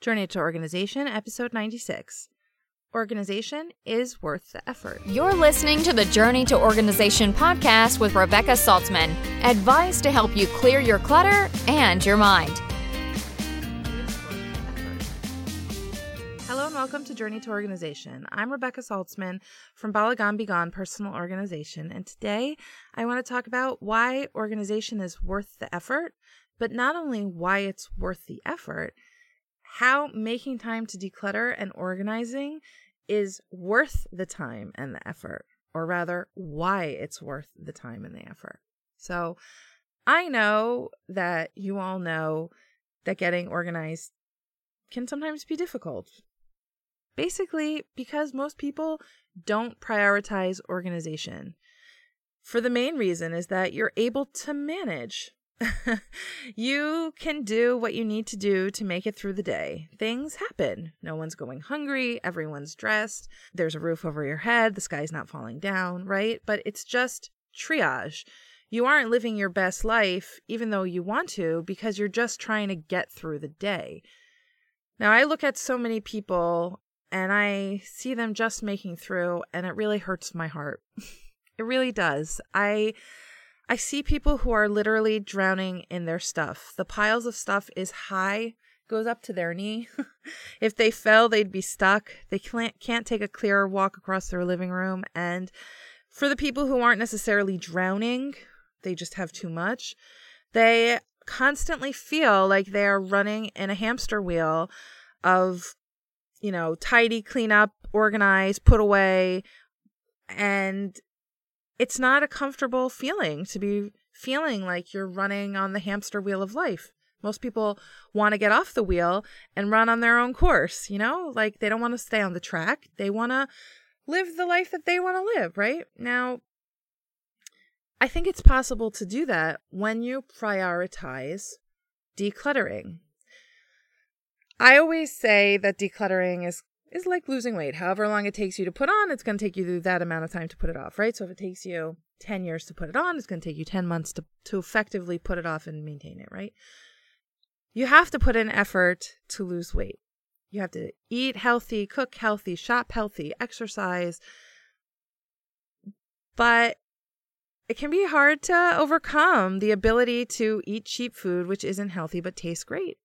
Journey to Organization, episode 96. Organization is worth the effort. You're listening to the Journey to Organization podcast with Rebecca Saltzman. Advice to help you clear your clutter and your mind. Hello and welcome to Journey to Organization. I'm Rebecca Saltzman from Balagan Begone Personal Organization, and today I want to talk about why organization is worth the effort, but not only why it's worth the effort, how making time to declutter and organizing is worth the time and the effort, or rather, why it's worth the time and the effort. So, I know that you all know that getting organized can sometimes be difficult. Basically, because most people don't prioritize organization. For the main reason is that you're able to manage you can do what you need to do to make it through the day. Things happen. No one's going hungry. Everyone's dressed. There's a roof over your head. The sky's not falling down, right? But it's just triage. You aren't living your best life, even though you want to, because you're just trying to get through the day. Now, I look at so many people and I see them just making through, and it really hurts my heart. it really does. I I see people who are literally drowning in their stuff. The piles of stuff is high, goes up to their knee. if they fell, they'd be stuck. They can't can't take a clear walk across their living room. And for the people who aren't necessarily drowning, they just have too much. They constantly feel like they are running in a hamster wheel of, you know, tidy, clean up, organize, put away, and it's not a comfortable feeling to be feeling like you're running on the hamster wheel of life. Most people want to get off the wheel and run on their own course, you know? Like they don't want to stay on the track. They want to live the life that they want to live, right? Now, I think it's possible to do that when you prioritize decluttering. I always say that decluttering is is like losing weight. However long it takes you to put on, it's going to take you that amount of time to put it off, right? So if it takes you 10 years to put it on, it's going to take you 10 months to, to effectively put it off and maintain it, right? You have to put in effort to lose weight. You have to eat healthy, cook healthy, shop healthy, exercise. But it can be hard to overcome the ability to eat cheap food, which isn't healthy but tastes great.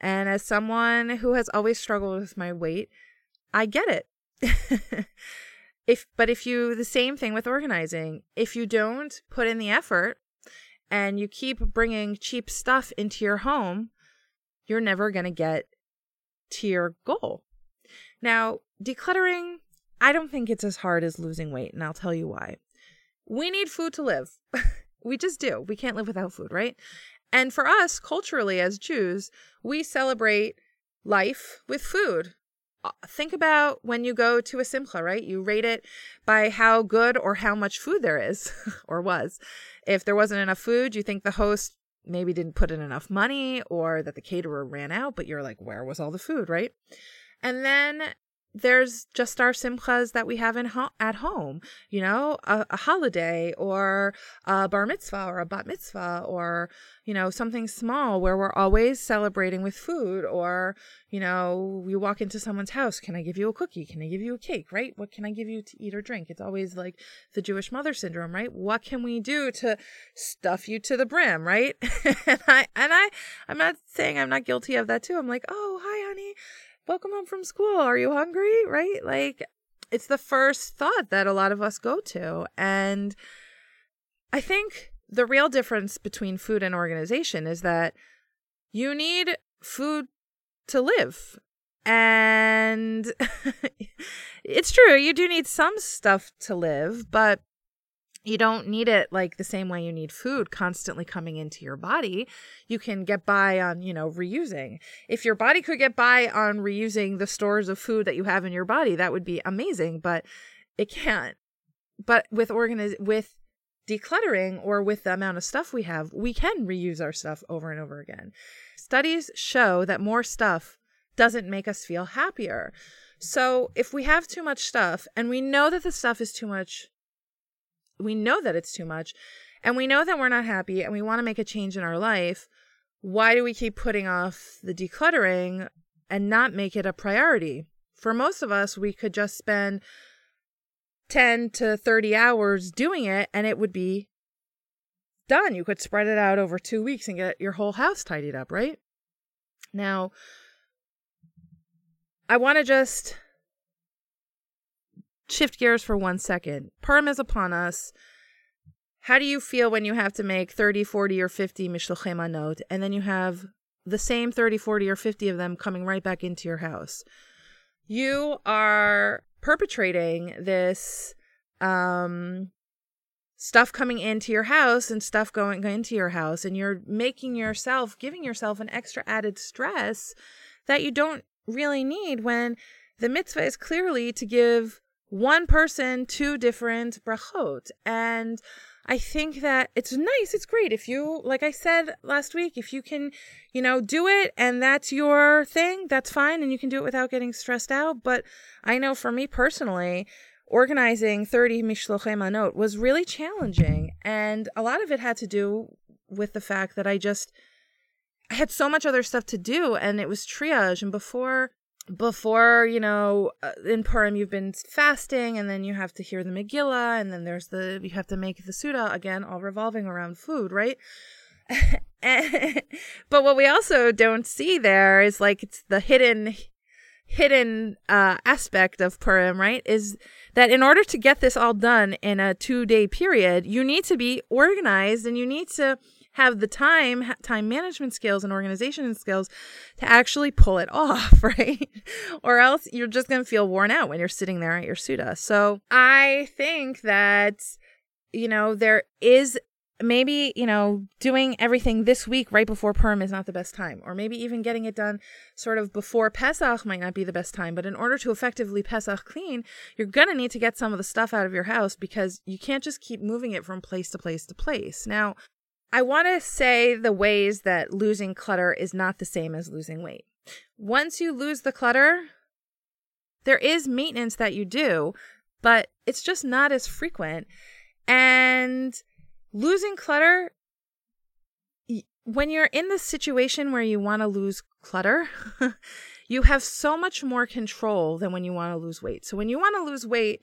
And as someone who has always struggled with my weight, I get it. if but if you the same thing with organizing, if you don't put in the effort and you keep bringing cheap stuff into your home, you're never going to get to your goal. Now, decluttering, I don't think it's as hard as losing weight, and I'll tell you why. We need food to live. we just do. We can't live without food, right? And for us, culturally as Jews, we celebrate life with food. Uh, think about when you go to a simcha, right? You rate it by how good or how much food there is or was. If there wasn't enough food, you think the host maybe didn't put in enough money or that the caterer ran out, but you're like, where was all the food, right? And then there's just our simchas that we have in ho- at home, you know, a, a, holiday or a bar mitzvah or a bat mitzvah or, you know, something small where we're always celebrating with food or, you know, we walk into someone's house. Can I give you a cookie? Can I give you a cake? Right? What can I give you to eat or drink? It's always like the Jewish mother syndrome, right? What can we do to stuff you to the brim, right? and I, and I, I'm not saying I'm not guilty of that too. I'm like, oh, hi, honey welcome home from school. Are you hungry? Right? Like, it's the first thought that a lot of us go to. And I think the real difference between food and organization is that you need food to live. And it's true, you do need some stuff to live, but you don't need it like the same way you need food constantly coming into your body. You can get by on, you know, reusing. If your body could get by on reusing the stores of food that you have in your body, that would be amazing, but it can't. But with organiz with decluttering or with the amount of stuff we have, we can reuse our stuff over and over again. Studies show that more stuff doesn't make us feel happier. So if we have too much stuff and we know that the stuff is too much we know that it's too much and we know that we're not happy and we want to make a change in our life, why do we keep putting off the decluttering and not make it a priority. For most of us, we could just spend 10 to 30 hours doing it and it would be done. You could spread it out over two weeks and get your whole house tidied up, right? Now, I want to just shift gears for one second. Purim is upon us. How do you feel when you have to make 30, 40, or 50 mishlochei manot, and then you have the same 30, 40, or 50 of them coming right back into your house? You are perpetrating this um, stuff coming into your house and stuff going into your house, and you're making yourself, giving yourself an extra added stress that you don't really need when the mitzvah is clearly to give one person two different brachot. And I think that it's nice. It's great. If you, like I said last week, if you can, you know, do it and that's your thing, that's fine. And you can do it without getting stressed out. But I know for me personally, organizing 30 mishlochei manot was really challenging. And a lot of it had to do with the fact that I just, I had so much other stuff to do and it was triage. And before before you know uh, in Purim you've been fasting and then you have to hear the Megillah and then there's the you have to make the Suda again all revolving around food right? But what we also don't see there is like it's the hidden hidden uh, aspect of Purim right? Is that in order to get this all done in a two day period you need to be organized and you need to have the time time management skills and organization skills to actually pull it off right? Or else you're just going to feel worn out when you're sitting there at your suda. So i think that you know there is maybe you know doing everything this week right before Purim is not the best time. Or maybe even getting it done sort of before pesach might not be the best time. But in order to effectively pesach clean you're going to need to get some of the stuff out of your house because you can't just keep moving it from place to place to place. Now I want to say the ways that losing clutter is not the same as losing weight. Once you lose the clutter, there is maintenance that you do, but it's just not as frequent. And losing clutter, when you're in the situation where you want to lose clutter, you have so much more control than when you want to lose weight. So when you want to lose weight,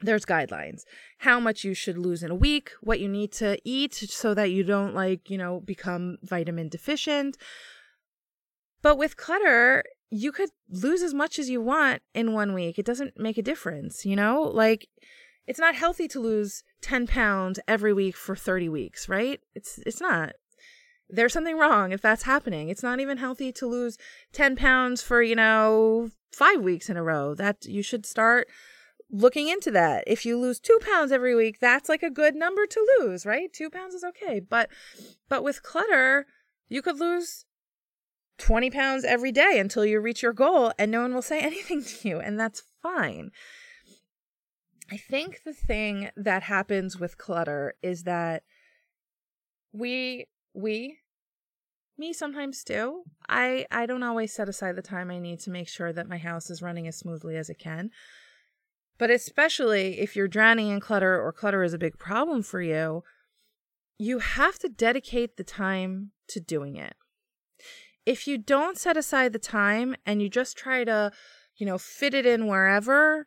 there's guidelines. How much you should lose in a week what you need to eat so that you don't like you know become vitamin deficient. But with clutter you could lose as much as you want in one week. It doesn't make a difference you know? Like it's not healthy to lose 10 pounds every week for 30 weeks right? It's it's not. There's something wrong if that's happening. It's not even healthy to lose 10 pounds for you know 5 weeks in a row. That you should start looking into that. If you lose two pounds every week, that's like a good number to lose, right? Two pounds is okay. But but with clutter, you could lose 20 pounds every day until you reach your goal and no one will say anything to you, and that's fine. I think the thing that happens with clutter is that we we me sometimes too. I I don't always set aside the time I need to make sure that my house is running as smoothly as it can. But especially if you're drowning in clutter or clutter is a big problem for you, you have to dedicate the time to doing it. If you don't set aside the time and you just try to, you know, fit it in wherever,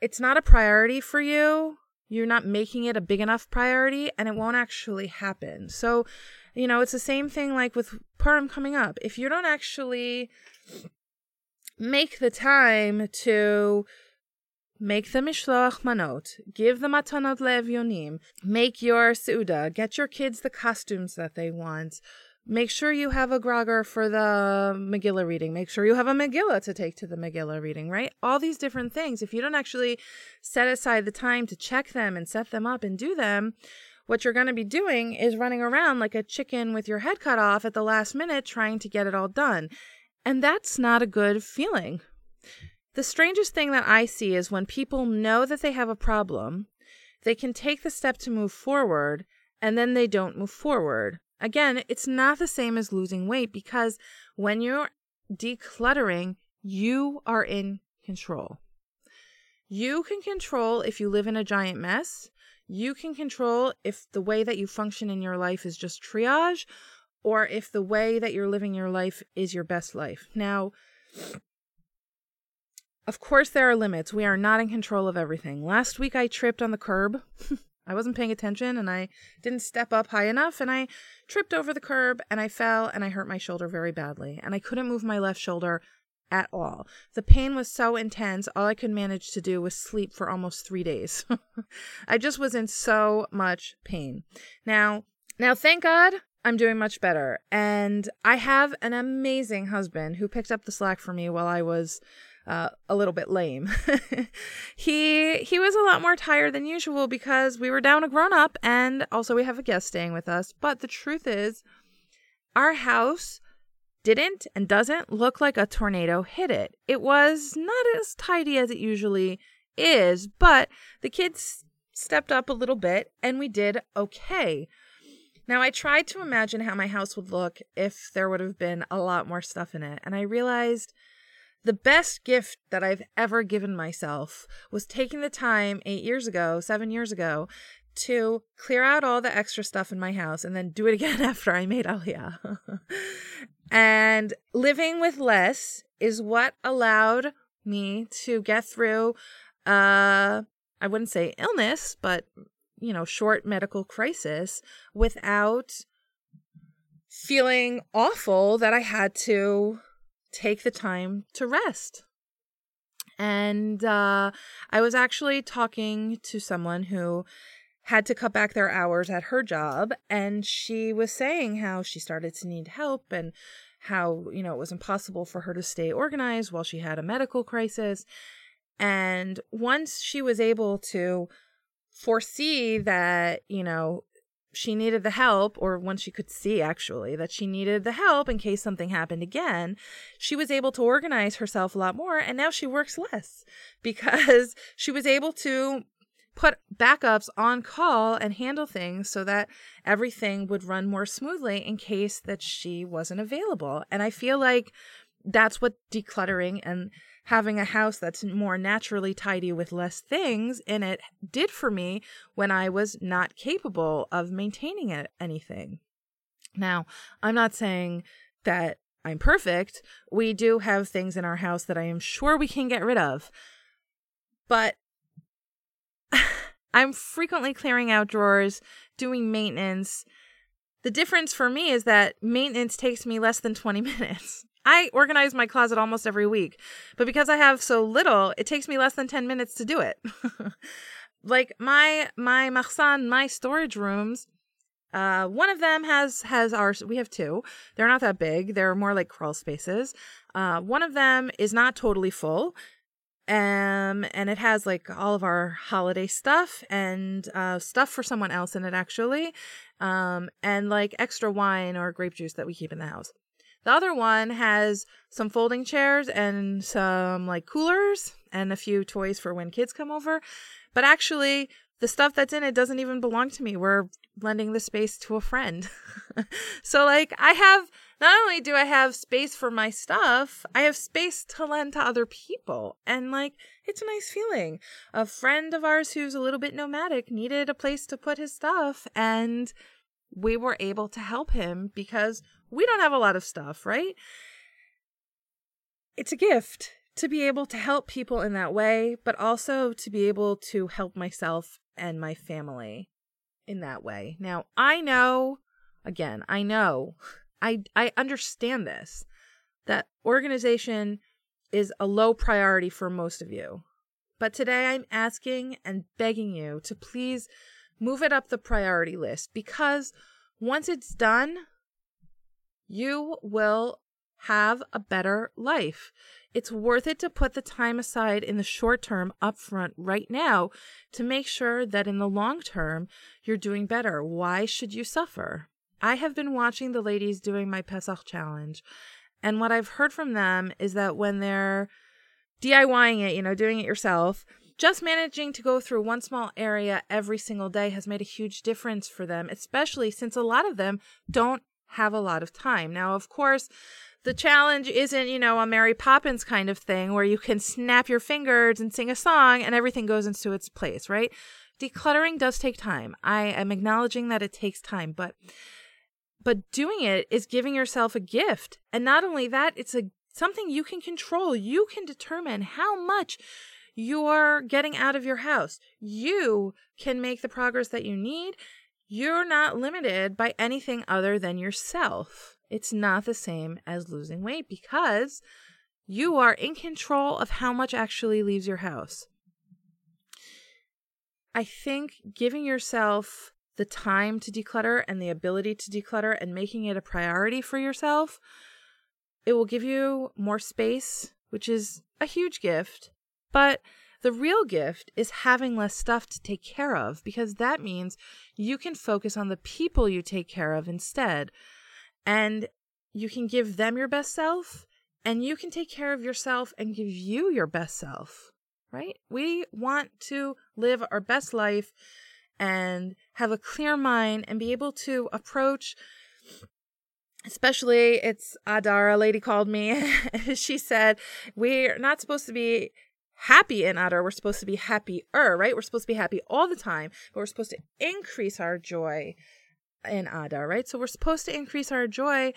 it's not a priority for you. You're not making it a big enough priority and it won't actually happen. So, you know, it's the same thing like with Purim coming up. If you don't actually make the time to Make the mishloach manot. Give the matanot le'evyonim. Make your seuda. Get your kids the costumes that they want. Make sure you have a grogger for the Megillah reading. Make sure you have a Megillah to take to the Megillah reading, right? All these different things. If you don't actually set aside the time to check them and set them up and do them, what you're going to be doing is running around like a chicken with your head cut off at the last minute trying to get it all done. And that's not a good feeling. The strangest thing that I see is when people know that they have a problem, they can take the step to move forward, and then they don't move forward. Again, it's not the same as losing weight because when you're decluttering, you are in control. You can control if you live in a giant mess. You can control if the way that you function in your life is just triage, or if the way that you're living your life is your best life. Now, of course, there are limits. We are not in control of everything. Last week, I tripped on the curb. I wasn't paying attention and I didn't step up high enough and I tripped over the curb and I fell and I hurt my shoulder very badly. And I couldn't move my left shoulder at all. The pain was so intense, all I could manage to do was sleep for almost three days. I just was in so much pain. Now, now, thank God I'm doing much better. And I have an amazing husband who picked up the slack for me while I was uh, a little bit lame. he he was a lot more tired than usual because we were down a grown up and also we have a guest staying with us. But the truth is, our house didn't and doesn't look like a tornado hit it. It was not as tidy as it usually is, but the kids stepped up a little bit and we did okay. Now, I tried to imagine how my house would look if there would have been a lot more stuff in it, and I realized the best gift that I've ever given myself was taking the time eight years ago, seven years ago, to clear out all the extra stuff in my house and then do it again after I made Aliyah. and living with less is what allowed me to get through uh I wouldn't say illness, but you know, short medical crisis without feeling awful that I had to take the time to rest. And uh, I was actually talking to someone who had to cut back their hours at her job, and she was saying how she started to need help and how, you know, it was impossible for her to stay organized while she had a medical crisis. And once she was able to foresee that, you know, she needed the help, or when she could see actually that she needed the help in case something happened again, she was able to organize herself a lot more. And now she works less because she was able to put backups on call and handle things so that everything would run more smoothly in case that she wasn't available. And I feel like that's what decluttering and having a house that's more naturally tidy with less things in it did for me when I was not capable of maintaining it, anything. Now, I'm not saying that I'm perfect. We do have things in our house that I am sure we can get rid of. But I'm frequently clearing out drawers, doing maintenance. The difference for me is that maintenance takes me less than 20 minutes. I organize my closet almost every week, but because I have so little, it takes me less than 10 minutes to do it. like my my mahsan, my storage rooms, uh, one of them has has our we have two. They're not that big. They're more like crawl spaces. Uh, one of them is not totally full. Um, and it has like all of our holiday stuff and uh, stuff for someone else in it actually. Um, and like extra wine or grape juice that we keep in the house. The other one has some folding chairs and some like coolers and a few toys for when kids come over. But actually, the stuff that's in it doesn't even belong to me. We're lending the space to a friend. so, like, I have not only do I have space for my stuff, I have space to lend to other people. And, like, it's a nice feeling. A friend of ours who's a little bit nomadic needed a place to put his stuff, and we were able to help him because we don't have a lot of stuff, right? It's a gift to be able to help people in that way, but also to be able to help myself and my family in that way. Now, I know, again, I know, I I understand this that organization is a low priority for most of you. But today I'm asking and begging you to please move it up the priority list because once it's done, you will have a better life. It's worth it to put the time aside in the short term upfront right now to make sure that in the long term you're doing better. Why should you suffer? I have been watching the ladies doing my Pesach challenge, and what I've heard from them is that when they're DIYing it, you know, doing it yourself, just managing to go through one small area every single day has made a huge difference for them, especially since a lot of them don't have a lot of time. Now, of course, the challenge isn't, you know, a Mary Poppins kind of thing where you can snap your fingers and sing a song and everything goes into its place, right? Decluttering does take time. I am acknowledging that it takes time, but but doing it is giving yourself a gift. And not only that, it's a something you can control. You can determine how much you're getting out of your house. You can make the progress that you need. You're not limited by anything other than yourself. It's not the same as losing weight because you are in control of how much actually leaves your house. I think giving yourself the time to declutter and the ability to declutter and making it a priority for yourself, it will give you more space, which is a huge gift. But the real gift is having less stuff to take care of because that means you can focus on the people you take care of instead. And you can give them your best self and you can take care of yourself and give you your best self, right? We want to live our best life and have a clear mind and be able to approach especially it's adara a lady called me. she said, We're not supposed to be happy in Adar. We're supposed to be happier, right? We're supposed to be happy all the time, but we're supposed to increase our joy in Adar, right? So we're supposed to increase our joy.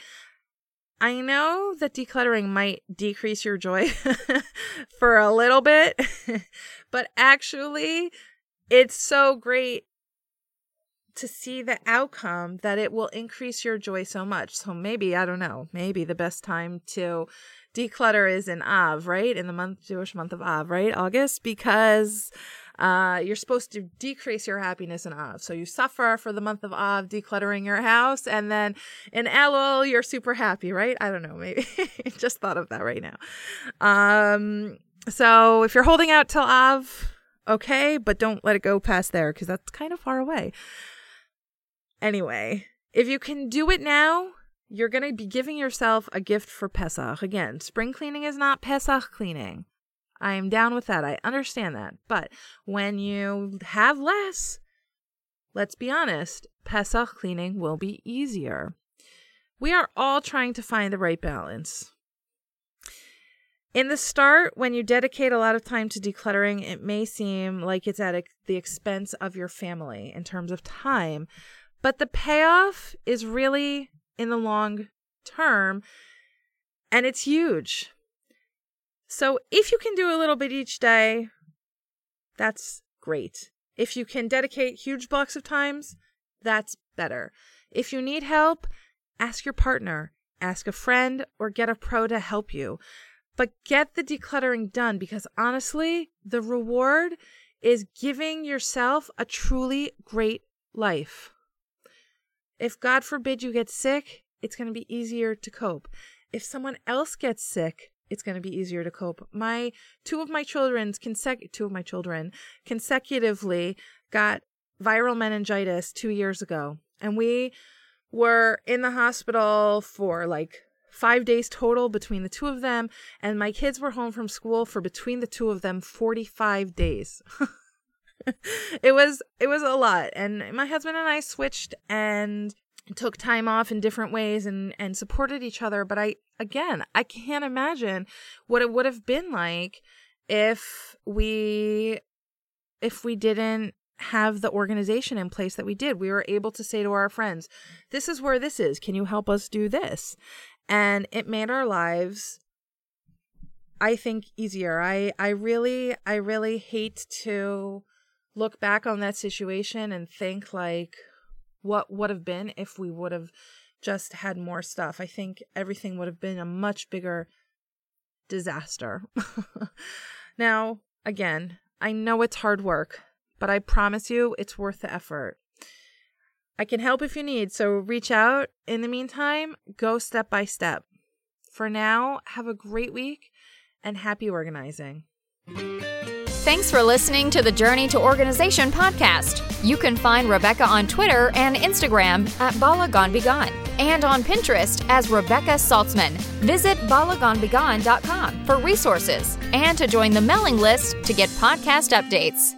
I know that decluttering might decrease your joy for a little bit, but actually, it's so great to see the outcome that it will increase your joy so much. So maybe, I don't know, maybe the best time to declutter is in Av, right? In the month Jewish month of Av, right? August because uh, you're supposed to decrease your happiness in Av. So you suffer for the month of Av decluttering your house, and then in Elul you're super happy, right? I don't know, maybe just thought of that right now. Um, so if you're holding out till Av, okay, but don't let it go past there because that's kind of far away. Anyway, if you can do it now, you're going to be giving yourself a gift for Pesach. Again, spring cleaning is not Pesach cleaning. I am down with that. I understand that. But when you have less, let's be honest, Pesach cleaning will be easier. We are all trying to find the right balance. In the start, when you dedicate a lot of time to decluttering, it may seem like it's at the expense of your family in terms of time. But the payoff is really in the long term and it's huge. So if you can do a little bit each day, that's great. If you can dedicate huge blocks of times, that's better. If you need help, ask your partner, ask a friend, or get a pro to help you. But get the decluttering done because honestly, the reward is giving yourself a truly great life. If God forbid you get sick, it's going to be easier to cope. If someone else gets sick, it's going to be easier to cope. My two of my children's consec- two of my children consecutively got viral meningitis 2 years ago and we were in the hospital for like 5 days total between the two of them and my kids were home from school for between the two of them 45 days. it was it was a lot. And my husband and I switched and took time off in different ways and and supported each other. But I again I can't imagine what it would have been like if we if we didn't have the organization in place that we did. We were able to say to our friends this is where this is. Can you help us do this? And it made our lives I think easier. I I really I really hate to look back on that situation and think like what would have been if we would have just had more stuff. I think everything would have been a much bigger disaster. now, again, I know it's hard work, but I promise you it's worth the effort. I can help if you need, so reach out. In the meantime, go step by step. For now, have a great week and happy organizing. Thanks for listening to the Journey to Organization podcast. You can find Rebecca on Twitter and Instagram at Balagan and on Pinterest as Rebecca Saltzman. Visit balaganbegone.com for resources and to join the mailing list to get podcast updates.